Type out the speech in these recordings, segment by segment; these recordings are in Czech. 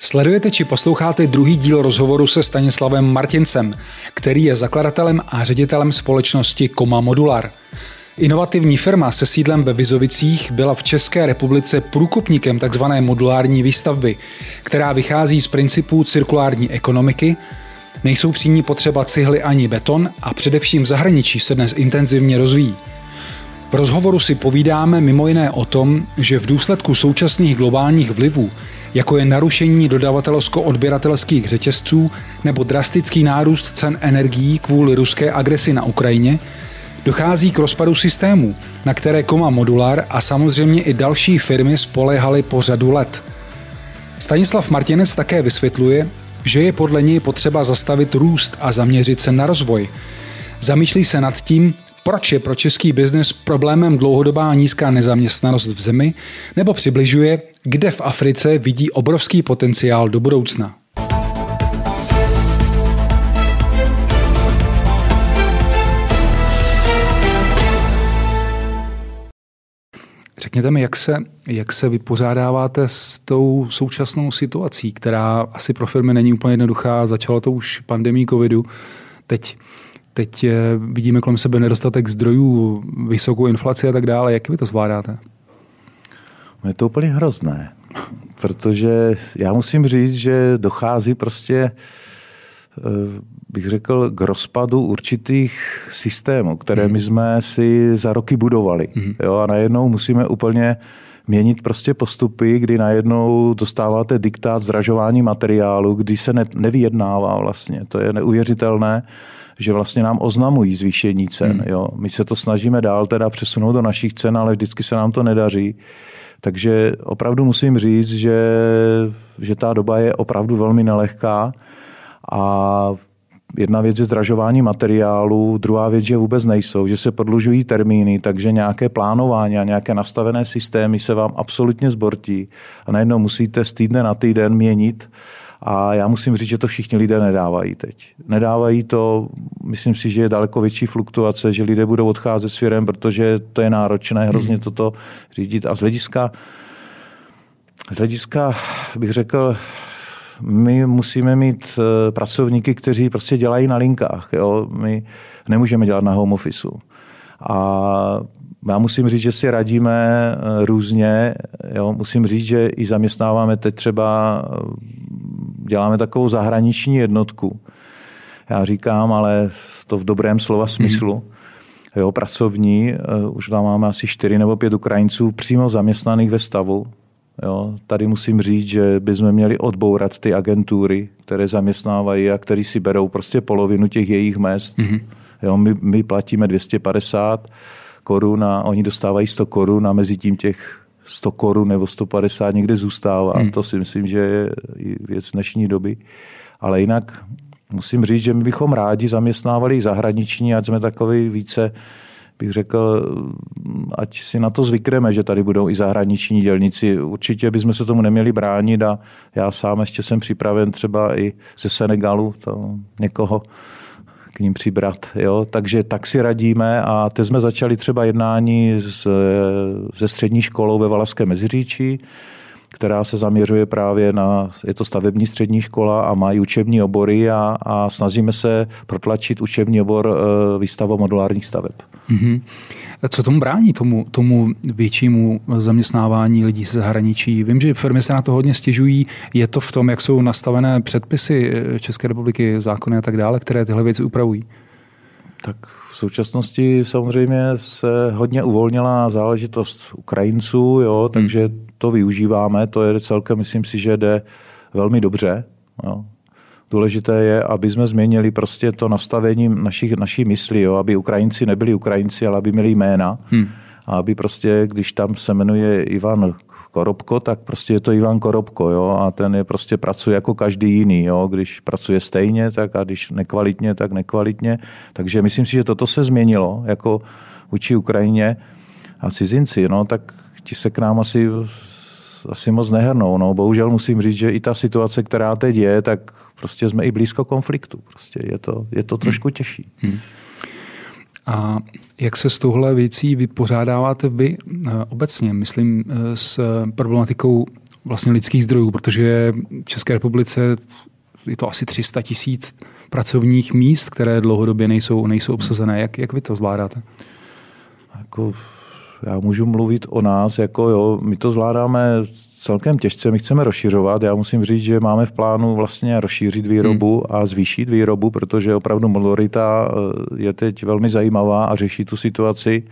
Sledujete či posloucháte druhý díl rozhovoru se Stanislavem Martincem, který je zakladatelem a ředitelem společnosti Koma Modular. Inovativní firma se sídlem ve Vizovicích byla v České republice průkopníkem tzv. modulární výstavby, která vychází z principů cirkulární ekonomiky, nejsou při ní potřeba cihly ani beton a především v zahraničí se dnes intenzivně rozvíjí. V rozhovoru si povídáme mimo jiné o tom, že v důsledku současných globálních vlivů, jako je narušení dodavatelsko-odběratelských řetězců nebo drastický nárůst cen energií kvůli ruské agresi na Ukrajině, dochází k rozpadu systémů, na které Koma Modular a samozřejmě i další firmy spolehaly po řadu let. Stanislav Martinec také vysvětluje, že je podle něj potřeba zastavit růst a zaměřit se na rozvoj. Zamýšlí se nad tím, proč je pro český biznes problémem dlouhodobá nízká nezaměstnanost v zemi, nebo přibližuje, kde v Africe vidí obrovský potenciál do budoucna. Řekněte mi, jak se, jak se vypořádáváte s tou současnou situací, která asi pro firmy není úplně jednoduchá. Začalo to už pandemí covidu. Teď Teď eh, vidíme kolem sebe nedostatek zdrojů, vysokou inflaci a tak dále. Jak vy to zvládáte? No, je to úplně hrozné, protože já musím říct, že dochází prostě, eh, bych řekl, k rozpadu určitých systémů, které hmm. my jsme si za roky budovali. Hmm. Jo, a najednou musíme úplně měnit prostě postupy, kdy najednou dostáváte diktát zdražování materiálu, kdy se ne, nevyjednává vlastně. To je neuvěřitelné že vlastně nám oznamují zvýšení cen. Hmm. Jo. My se to snažíme dál teda přesunout do našich cen, ale vždycky se nám to nedaří. Takže opravdu musím říct, že, že ta doba je opravdu velmi nelehká a jedna věc je zdražování materiálu, druhá věc, že vůbec nejsou, že se prodlužují termíny, takže nějaké plánování a nějaké nastavené systémy se vám absolutně zbortí a najednou musíte z týdne na týden měnit a já musím říct, že to všichni lidé nedávají teď. Nedávají to, myslím si, že je daleko větší fluktuace, že lidé budou odcházet s firem, protože to je náročné hrozně hmm. toto řídit. A z hlediska, z hlediska bych řekl, my musíme mít eh, pracovníky, kteří prostě dělají na linkách. Jo? My nemůžeme dělat na home officeu. A já musím říct, že si radíme eh, různě. Jo? Musím říct, že i zaměstnáváme teď třeba děláme takovou zahraniční jednotku. Já říkám, ale to v dobrém slova smyslu. Mm. Jo, pracovní, eh, už tam máme asi čtyři nebo pět Ukrajinců přímo zaměstnaných ve stavu. Jo, tady musím říct, že bychom měli odbourat ty agentury, které zaměstnávají a které si berou prostě polovinu těch jejich mest. Mm-hmm. Jo, my, my platíme 250 korun a oni dostávají 100 korun a mezi tím těch 100 korun nebo 150 někde zůstává. Hmm. To si myslím, že je věc dnešní doby. Ale jinak musím říct, že my bychom rádi zaměstnávali zahraniční, ať jsme takový více bych řekl, ať si na to zvykneme, že tady budou i zahraniční dělníci. Určitě bychom se tomu neměli bránit a já sám ještě jsem připraven třeba i ze Senegalu to někoho k ním přibrat. Jo? Takže tak si radíme a teď jsme začali třeba jednání s, se střední školou ve Valašském Meziříčí, která se zaměřuje právě na, je to stavební střední škola a mají učební obory a, a snažíme se protlačit učební obor e, výstava modulárních staveb. Mm-hmm. Co tomu brání, tomu, tomu většímu zaměstnávání lidí ze zahraničí? Vím, že firmy se na to hodně stěžují. Je to v tom, jak jsou nastavené předpisy České republiky, zákony a tak dále, které tyhle věci upravují? Tak v současnosti samozřejmě se hodně uvolnila záležitost Ukrajinců, jo, hmm. takže hmm. to využíváme. To je celkem, myslím si, že jde velmi dobře. Jo. Důležité je, aby jsme změnili prostě to nastavení našich, naší mysli, jo, aby Ukrajinci nebyli Ukrajinci, ale aby měli jména. Hmm. A aby prostě, když tam se jmenuje Ivan Korobko, tak prostě je to Ivan Korobko, jo, a ten je prostě pracuje jako každý jiný, jo, když pracuje stejně, tak a když nekvalitně, tak nekvalitně. Takže myslím si, že toto se změnilo, jako vůči Ukrajině a cizinci, no, tak ti se k nám asi asi moc nehrnou. No. Bohužel musím říct, že i ta situace, která teď je, tak prostě jsme i blízko konfliktu. Prostě je to, je to trošku těžší. Hmm. A jak se s touhle věcí vypořádáváte vy eh, obecně? Myslím eh, s problematikou vlastně lidských zdrojů, protože v České republice je to asi 300 tisíc pracovních míst, které dlouhodobě nejsou, nejsou obsazené. Jak, jak vy to zvládáte? Jako, já můžu mluvit o nás, jako jo, my to zvládáme celkem těžce, my chceme rozšiřovat. Já musím říct, že máme v plánu vlastně rozšířit výrobu hmm. a zvýšit výrobu, protože opravdu Modorita eh, je teď velmi zajímavá a řeší tu situaci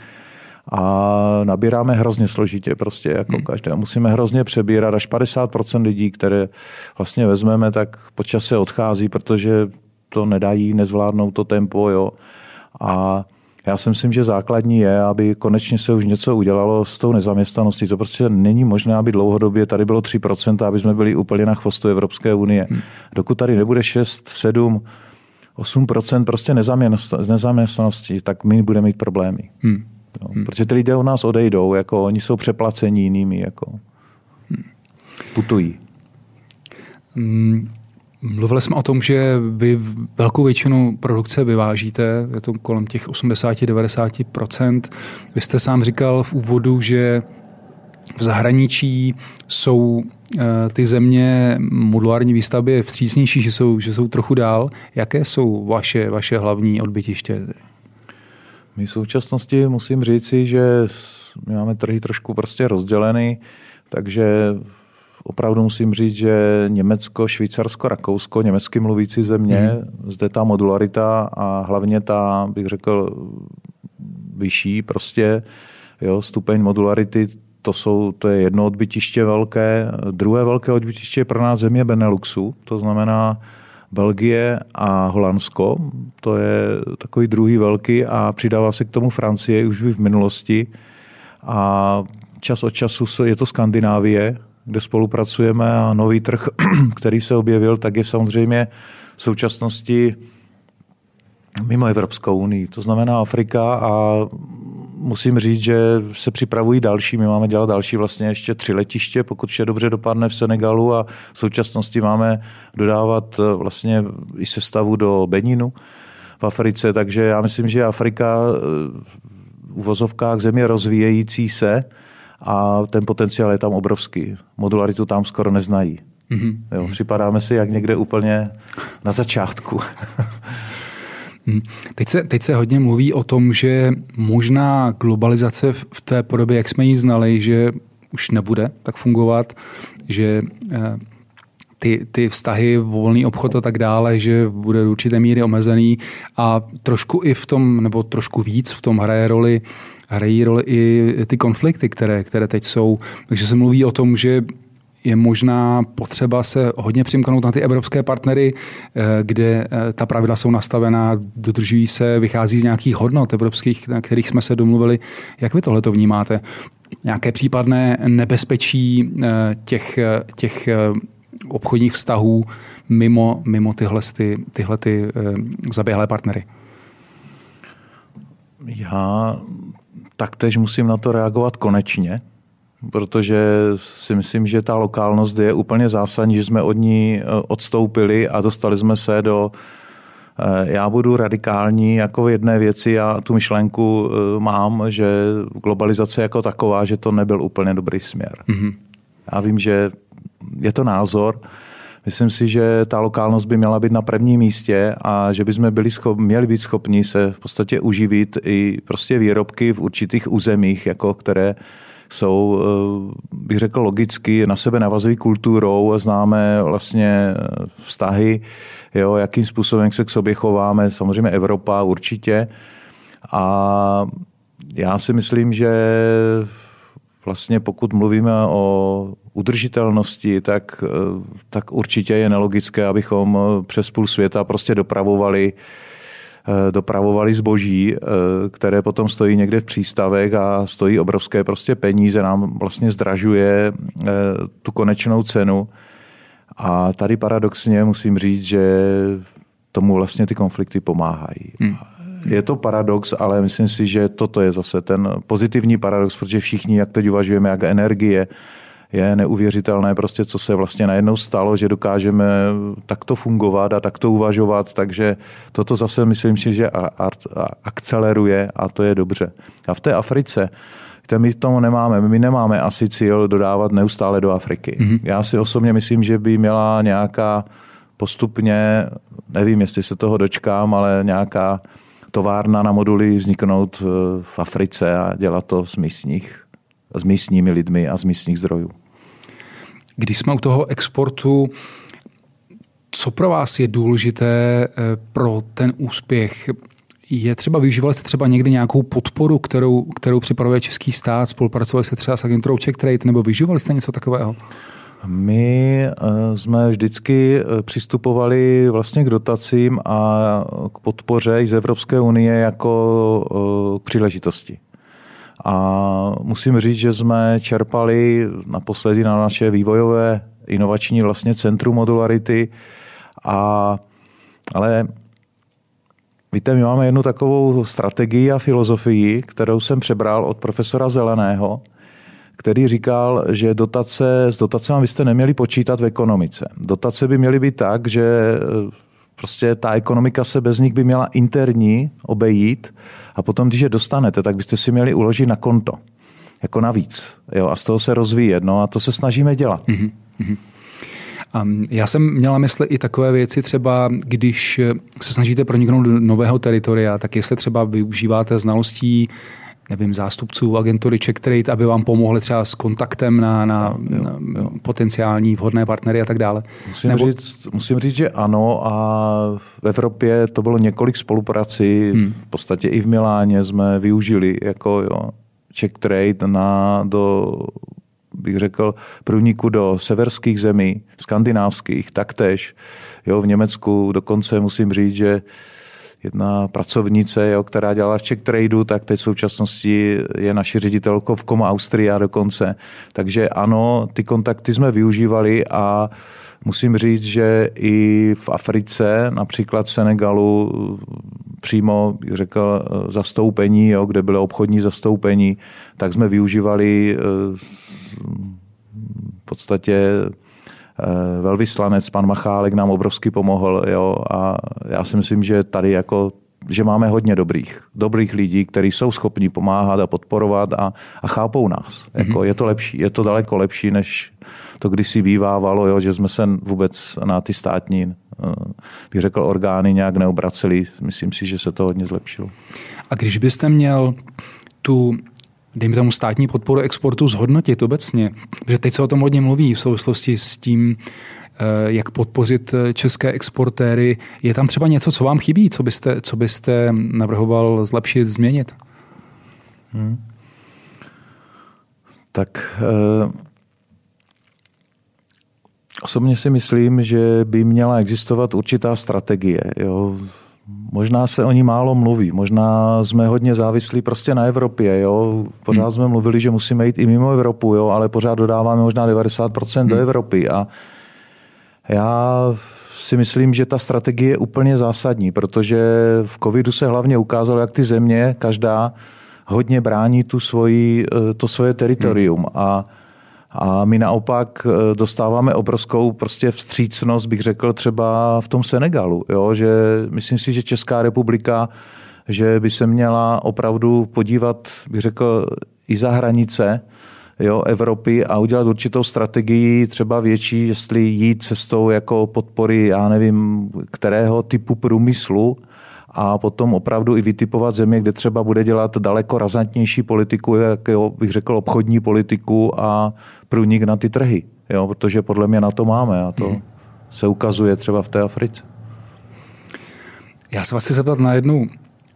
a nabíráme hrozně složitě prostě jako hmm. každé. Musíme hrozně přebírat až 50% lidí, které vlastně vezmeme, tak po čase odchází, protože to nedají, nezvládnou to tempo, jo. A já si myslím, že základní je, aby konečně se už něco udělalo s tou nezaměstnaností. To prostě není možné, aby dlouhodobě tady bylo 3%, aby jsme byli úplně na chvostu Evropské unie. Hmm. Dokud tady nebude 6, 7, 8% prostě nezaměstnanosti, tak my budeme mít problémy. Hmm. Hmm. Protože ty lidé u nás odejdou, jako oni jsou přeplacení jinými, jako hmm. putují. Hmm. Mluvili jsme o tom, že vy velkou většinu produkce vyvážíte, je to kolem těch 80-90%. Vy jste sám říkal v úvodu, že v zahraničí jsou eh, ty země modulární výstavby vstřícnější, že jsou, že jsou trochu dál. Jaké jsou vaše, vaše hlavní odbytiště? My v současnosti musím říci, že máme trhy trošku prostě rozděleny, takže opravdu musím říct, že Německo, Švýcarsko, Rakousko, německy mluvící země, hmm. zde ta modularita a hlavně ta, bych řekl, vyšší prostě jo, stupeň modularity, to, jsou, to je jedno odbytiště velké. Druhé velké odbytiště je pro nás země Beneluxu, to znamená Belgie a Holandsko. To je takový druhý velký a přidává se k tomu Francie už v minulosti. A čas od času je to Skandinávie, kde spolupracujeme a nový trh, který se objevil, tak je samozřejmě v současnosti mimo Evropskou unii. To znamená Afrika a musím říct, že se připravují další. My máme dělat další vlastně ještě tři letiště, pokud vše dobře dopadne v Senegalu a v současnosti máme dodávat eh, vlastně i sestavu do Beninu v Africe, takže já myslím, že Afrika eh, v uvozovkách země rozvíjející se a ten potenciál je tam obrovský. Modularitu tam skoro neznají. Mm-hmm. Jo, připadáme si jak někde úplně na začátku. Hmm. Teď se, teď se hodně mluví o tom, že možná globalizace v té podobě, jak jsme ji znali, že už nebude tak fungovat, že eh, ty, ty vztahy, volný obchod a tak dále, že bude do určité míry omezený a trošku i v tom, nebo trošku víc v tom hraje roli hrají roli i ty konflikty, které, které teď jsou. Takže se mluví o tom, že je možná potřeba se hodně přimknout na ty evropské partnery, eh, kde eh, ta pravidla jsou nastavená, dodržují se, vychází z nějakých hodnot evropských, na kterých jsme se domluvili. Jak vy tohle to vnímáte? Nějaké případné nebezpečí eh, těch, těch obchodních vztahů mimo, mimo tyhle, ty, tyhle ty zaběhlé partnery? Já taktéž musím na to reagovat konečně, protože si myslím, že ta lokálnost je úplně zásadní, že jsme od ní eh, odstoupili a dostali jsme se do eh, já budu radikální jako v jedné věci, já tu myšlenku eh, mám, že globalizace jako taková, že to nebyl úplně dobrý směr. Mm-hmm. Já vím, že je to názor, Myslím si, že ta lokálnost by měla být na prvním místě a že bychom byli schop, měli být schopni se v podstatě uživit i prostě výrobky v určitých územích, jako které jsou, eh, bych řekl, logicky na sebe navazují kulturou, známe vlastně vztahy, jo, jakým způsobem se k sobě chováme, samozřejmě Evropa určitě. A já si myslím, že vlastně pokud mluvíme o udržitelnosti, tak, eh, tak určitě je nelogické, abychom eh, přes půl světa prostě dopravovali eh, dopravovali zboží, které potom stojí někde v přístavech a stojí obrovské prostě peníze, nám vlastně zdražuje tu konečnou cenu. A tady paradoxně musím říct, že tomu vlastně ty konflikty pomáhají. Hmm. Je to paradox, ale myslím si, že toto je zase ten pozitivní paradox, protože všichni, jak teď uvažujeme, jak energie, je neuvěřitelné prostě, co se vlastně najednou stalo, že dokážeme takto fungovat a takto uvažovat, takže toto zase myslím si, že akceleruje a to je dobře. A v té Africe Víte, my tomu nemáme. My nemáme asi cíl dodávat neustále do Afriky. Mm-hmm. Já si osobně myslím, že by měla nějaká postupně, nevím, jestli se toho dočkám, ale nějaká továrna na moduly vzniknout v Africe a dělat to z místních, s místními lidmi a z místních zdrojů. Když jsme u toho exportu, co pro vás je důležité eh, pro ten úspěch? Je třeba, využívali jste třeba někdy nějakou podporu, kterou, kterou připravuje český stát, spolupracovali jste třeba s agenturou Czech Trade, nebo využívali jste něco takového? My eh, jsme vždycky eh, přistupovali vlastně k dotacím a k podpoře z Evropské unie jako k příležitosti. A musím říct, že jsme čerpali naposledy na naše vývojové inovační vlastně centrum modularity, a, ale víte, my máme jednu takovou strategii a filozofii, kterou jsem přebral od profesora Zeleného, který říkal, že dotace, s dotacemi byste neměli počítat v ekonomice. Dotace by měly být tak, že prostě ta ekonomika se bez nich by měla interní obejít a potom, když je dostanete, tak byste si měli uložit na konto. Jako navíc. Jo, a z toho se rozvíjet. No a to se snažíme dělat. Mm-hmm. Já jsem měla mysli i takové věci, třeba když se snažíte proniknout do nového teritoria, tak jestli třeba využíváte znalostí nevím, zástupců agentury Check Trade, aby vám pomohli třeba s kontaktem na, na, jo, jo, jo. potenciální vhodné partnery a tak dále? Musím, Nebo... říct, musím říct, že ano a v Evropě to bylo několik spoluprací, hmm. v podstatě i v Miláně jsme využili jako jo, Check Trade na, do bych řekl, průniku do severských zemí, skandinávských, taktéž. Jo, v Německu dokonce musím říct, že jedna pracovnice, jo, která dělala v Czech Tradeu, tak teď v současnosti je naší ředitelkou v Komo Austria dokonce. Takže ano, ty kontakty jsme využívali a musím říct, že i v Africe, například v Senegalu, přímo, řekl, zastoupení, jo, kde bylo obchodní zastoupení, tak jsme využívali eh, v podstatě velvyslanec, pan Machálek nám obrovsky pomohl jo, a já si myslím, že tady jako že máme hodně dobrých, dobrých lidí, kteří jsou schopni pomáhat a podporovat a, a chápou nás. Mm-hmm. Jako je to lepší, je to daleko lepší, než to kdysi bývávalo, jo, že jsme se vůbec na ty státní, eh, bych řekl, orgány nějak neobraceli. Myslím si, že se to hodně zlepšilo. A když byste měl tu dejme tomu státní podporu exportu zhodnotit obecně, že teď se o tom hodně mluví v souvislosti s tím, eh, jak podpořit eh, české exportéry. Je tam třeba něco, co vám chybí, co byste, co byste navrhoval zlepšit, změnit? Hmm. Tak eh, osobně si myslím, že by měla existovat určitá strategie. Jo Možná se o ní málo mluví, možná jsme hodně závislí prostě na Evropě. Jo? Pořád hmm. jsme mluvili, že musíme jít i mimo Evropu, jo? ale pořád dodáváme možná 90% hmm. do Evropy. A já si myslím, že ta strategie je úplně zásadní, protože v covidu se hlavně ukázalo, jak ty země, každá hodně brání tu svoji, eh, to svoje teritorium. Hmm. A a my naopak eh, dostáváme obrovskou prostě vstřícnost, bych řekl, třeba v tom Senegalu. Jo? Že myslím si, že Česká republika že by se měla opravdu podívat, bych řekl, i za hranice jo, Evropy a udělat určitou strategii třeba větší, jestli jít cestou jako podpory, já nevím, kterého typu průmyslu, a potom opravdu i vytipovat země, kde třeba bude dělat daleko razantnější politiku, jak bych řekl obchodní politiku a průnik na ty trhy. Jo, protože podle mě na to máme a to hmm. se ukazuje třeba v té Africe. Já se vás chci zeptat na jednu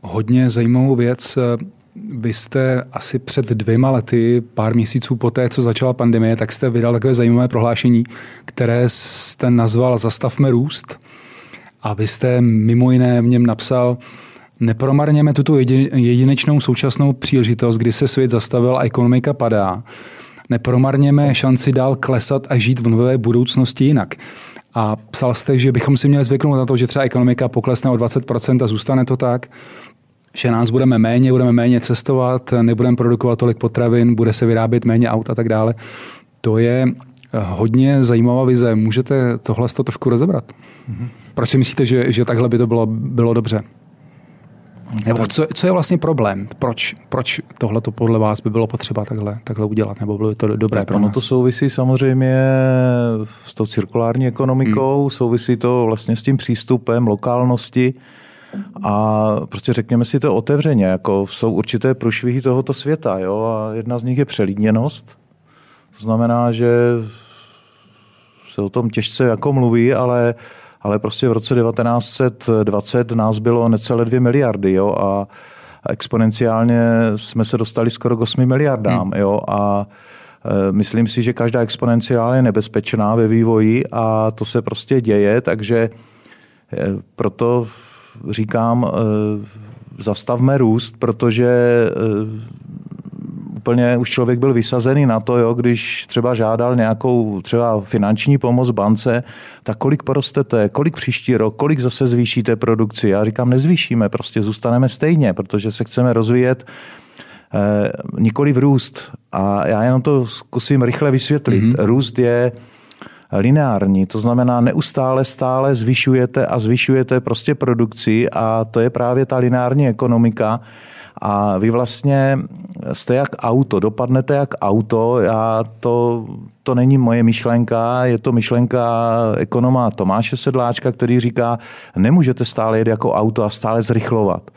hodně zajímavou věc. Vy jste asi před dvěma lety, pár měsíců poté, co začala pandemie, tak jste vydal takové zajímavé prohlášení, které jste nazval Zastavme růst. A vy jste mimo jiné v něm napsal, nepromarněme tuto jedinečnou současnou příležitost, kdy se svět zastavil a ekonomika padá. Nepromarněme šanci dál klesat a žít v nové budoucnosti jinak. A psal jste, že bychom si měli zvyknout na to, že třeba ekonomika poklesne o 20% a zůstane to tak, že nás budeme méně, budeme méně cestovat, nebudeme produkovat tolik potravin, bude se vyrábět méně aut a tak dále. To je hodně zajímavá vize. Můžete tohle to trošku rozebrat? Mm-hmm. Proč si myslíte, že, že takhle by to bylo, bylo dobře? Nebo co, co je vlastně problém? Proč, proč tohle to podle vás by bylo potřeba takhle, takhle udělat? Nebo bylo by to dobré tak pro nás? to souvisí samozřejmě s tou cirkulární ekonomikou, hmm. souvisí to vlastně s tím přístupem lokálnosti a prostě řekněme si to otevřeně, jako jsou určité průšvihy tohoto světa jo? a jedna z nich je přelídněnost. To znamená, že se o tom těžce jako mluví, ale ale prostě v roce 1920 nás bylo necelé 2 miliardy jo, a exponenciálně jsme se dostali skoro k 8 miliardám. Hmm. Jo, a e, Myslím si, že každá exponenciál je nebezpečná ve vývoji a to se prostě děje, takže e, proto říkám, e, zastavme růst, protože úplně už člověk byl vysazený na to, jo, když třeba žádal nějakou třeba finanční pomoc bance, tak kolik porostete, kolik příští rok, kolik zase zvýšíte produkci. Já říkám, nezvýšíme, prostě zůstaneme stejně, protože se chceme rozvíjet eh, nikoli v růst. A já jenom to zkusím rychle vysvětlit. Mm-hmm. Růst je lineární, to znamená neustále stále zvyšujete a zvyšujete prostě produkci a to je právě ta lineární ekonomika, a vy vlastně jste jak auto, dopadnete jak auto. Já to, to není moje myšlenka, je to myšlenka ekonoma Tomáše Sedláčka, který říká, nemůžete stále jet jako auto a stále zrychlovat.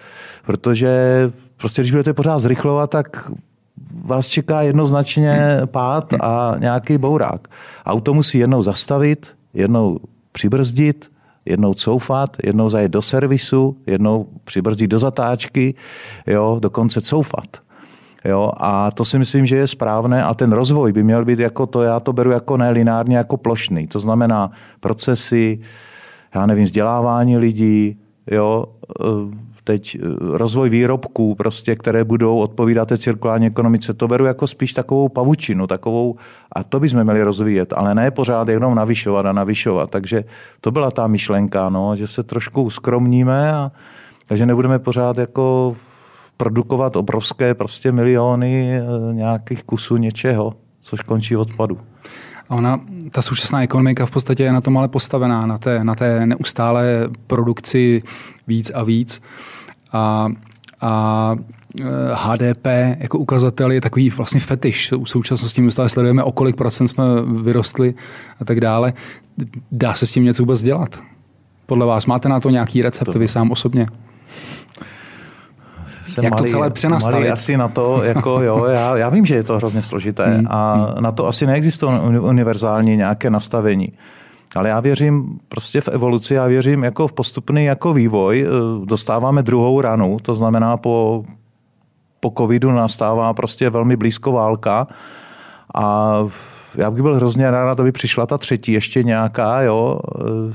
Protože prostě když budete pořád zrychlovat, tak vás čeká jednoznačně pád a nějaký bourák. Auto musí jednou zastavit, jednou přibrzdit, jednou coufat, jednou zajet do servisu, jednou přibrzdit do zatáčky, jo, dokonce coufat. Jo, a to si myslím, že je správné a ten rozvoj by měl být jako to, já to beru jako nelinárně, jako plošný. To znamená procesy, já nevím, vzdělávání lidí, jo, teď eh, rozvoj výrobků, prostě, které budou odpovídat té cirkulární ekonomice, to beru jako spíš takovou pavučinu, takovou, a to bychom měli rozvíjet, ale ne pořád jenom navyšovat a navyšovat. Takže to byla ta myšlenka, no, že se trošku skromníme a takže nebudeme pořád jako produkovat obrovské prostě miliony eh, nějakých kusů něčeho, což končí odpadu. A ona, ta současná ekonomika v podstatě je na tom ale postavená, na té, na té neustále produkci víc a víc. A, a HDP e, jako ukazatel je takový vlastně fetiš. V současnosti my stále sledujeme, o kolik procent jsme vyrostli a tak dále. Dá se s tím něco vůbec dělat? Podle vás máte na to nějaký recept, to... vy sám osobně? Jak malý, to celé přenastavit? Malý asi na to, jako jo, já, já vím, že je to hrozně složité hmm. a hmm. na to asi neexistuje univerzální nějaké nastavení. Ale já věřím prostě v evoluci, já věřím jako v postupný jako vývoj. Eh, dostáváme druhou ranu, to znamená po, po covidu nastává prostě velmi blízko válka a já bych byl hrozně rád, aby přišla ta třetí ještě nějaká, jo. Eh,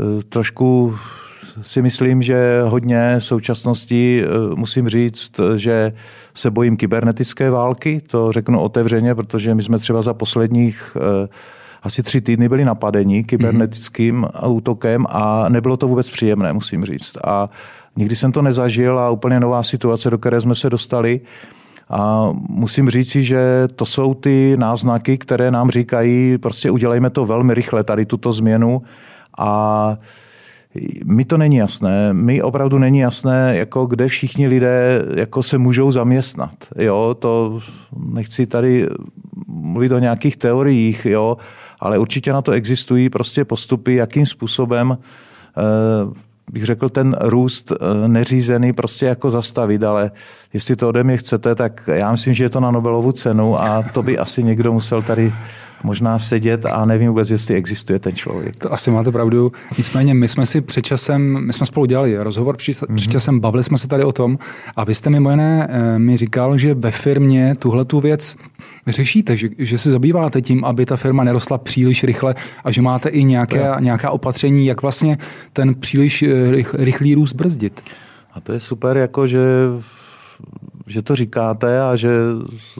eh, trošku si myslím, že hodně současnosti musím říct, že se bojím kybernetické války, to řeknu otevřeně, protože my jsme třeba za posledních asi tři týdny byli napadeni kybernetickým mm-hmm. útokem a nebylo to vůbec příjemné, musím říct. A nikdy jsem to nezažil a úplně nová situace, do které jsme se dostali. A musím říci, že to jsou ty náznaky, které nám říkají, prostě udělejme to velmi rychle, tady tuto změnu. A mi to není jasné. Mi opravdu není jasné, jako kde všichni lidé jako se můžou zaměstnat. Jo, to nechci tady mluvit o nějakých teoriích, jo, ale určitě na to existují prostě postupy, jakým způsobem eh, bych řekl, ten růst eh, neřízený prostě jako zastavit, ale jestli to ode mě chcete, tak já myslím, že je to na Nobelovu cenu a to by asi někdo musel tady možná sedět a nevím vůbec, jestli existuje ten člověk. To asi máte pravdu. Nicméně my jsme si před časem, my jsme spolu dělali rozhovor před, mm-hmm. před časem, bavili jsme se tady o tom a vy jste mimo jiné eh, mi říkal, že ve firmě tuhle tu věc řešíte, že, že se zabýváte tím, aby ta firma nerostla příliš rychle a že máte i nějaké, nějaká opatření, jak vlastně ten příliš eh, rychlý růst brzdit. A to je super, jako že že to říkáte a že,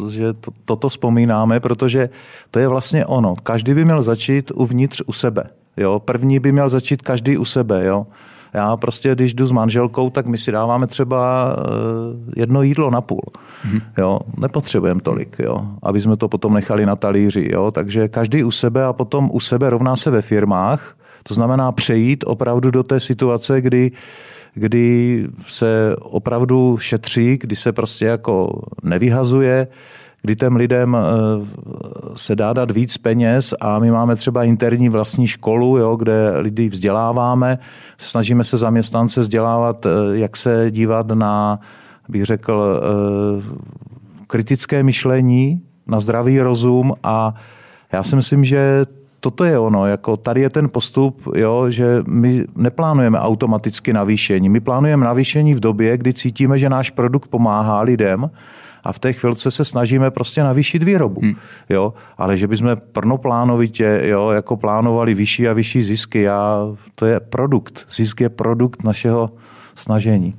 že to, toto vzpomínáme, protože to je vlastně ono. Každý by měl začít uvnitř u sebe. Jo? První by měl začít každý u sebe. Jo? Já prostě, když jdu s manželkou, tak my si dáváme třeba eh, jedno jídlo na půl. Mm-hmm. Jo, nepotřebujeme tolik, jo, aby jsme to potom nechali na talíři. Jo. Takže každý u sebe a potom u sebe rovná se ve firmách. To znamená přejít opravdu do té situace, kdy kdy se opravdu šetří, kdy se prostě jako nevyhazuje, kdy těm lidem eh, se dá dát víc peněz a my máme třeba interní vlastní školu, jo, kde lidi vzděláváme, snažíme se zaměstnance vzdělávat, eh, jak se dívat na, bych řekl, eh, kritické myšlení, na zdravý rozum a já si myslím, že toto je ono, jako tady je ten postup, jo, že my neplánujeme automaticky navýšení. My plánujeme navýšení v době, kdy cítíme, že náš produkt pomáhá lidem a v té chvilce se snažíme prostě navýšit výrobu. Hmm. Jo? Ale že bychom prnoplánovitě jo, jako plánovali vyšší a vyšší zisky, já, to je produkt. Zisk je produkt našeho snažení.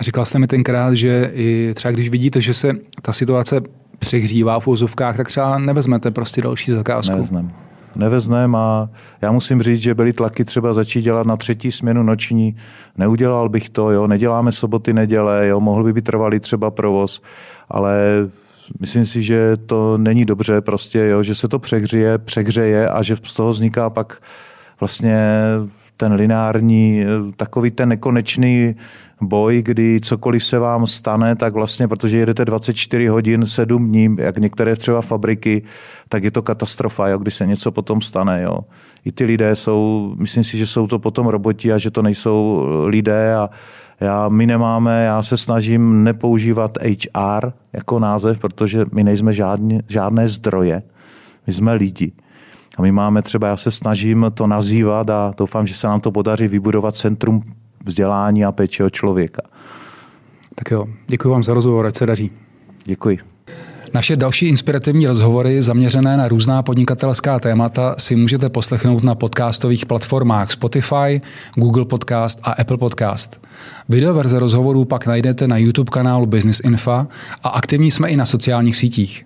Říkal jste mi tenkrát, že i třeba když vidíte, že se ta situace přehřívá v úzovkách, tak třeba nevezmete prostě další zakázku. Nevezmeme neveznem a já musím říct, že byly tlaky třeba začít dělat na třetí směnu noční. Neudělal bych to, jo, neděláme soboty, neděle, jo, mohl by být trvalý třeba provoz, ale myslím si, že to není dobře prostě, jo, že se to přehřeje, přehřeje a že z toho vzniká pak vlastně ten lineární, takový ten nekonečný boj, kdy cokoliv se vám stane, tak vlastně, protože jedete 24 hodin, 7 dní, jak některé třeba fabriky, tak je to katastrofa, jo, když se něco potom stane. Jo. I ty lidé jsou, myslím si, že jsou to potom roboti a že to nejsou lidé a já, my nemáme, já se snažím nepoužívat HR jako název, protože my nejsme žádný, žádné zdroje, my jsme lidi. A my máme třeba, já se snažím to nazývat a doufám, že se nám to podaří vybudovat centrum vzdělání a péče o člověka. Tak jo, děkuji vám za rozhovor, ať se daří. Děkuji. Naše další inspirativní rozhovory zaměřené na různá podnikatelská témata si můžete poslechnout na podcastových platformách Spotify, Google Podcast a Apple Podcast. Videoverze rozhovorů pak najdete na YouTube kanálu Business Info a aktivní jsme i na sociálních sítích.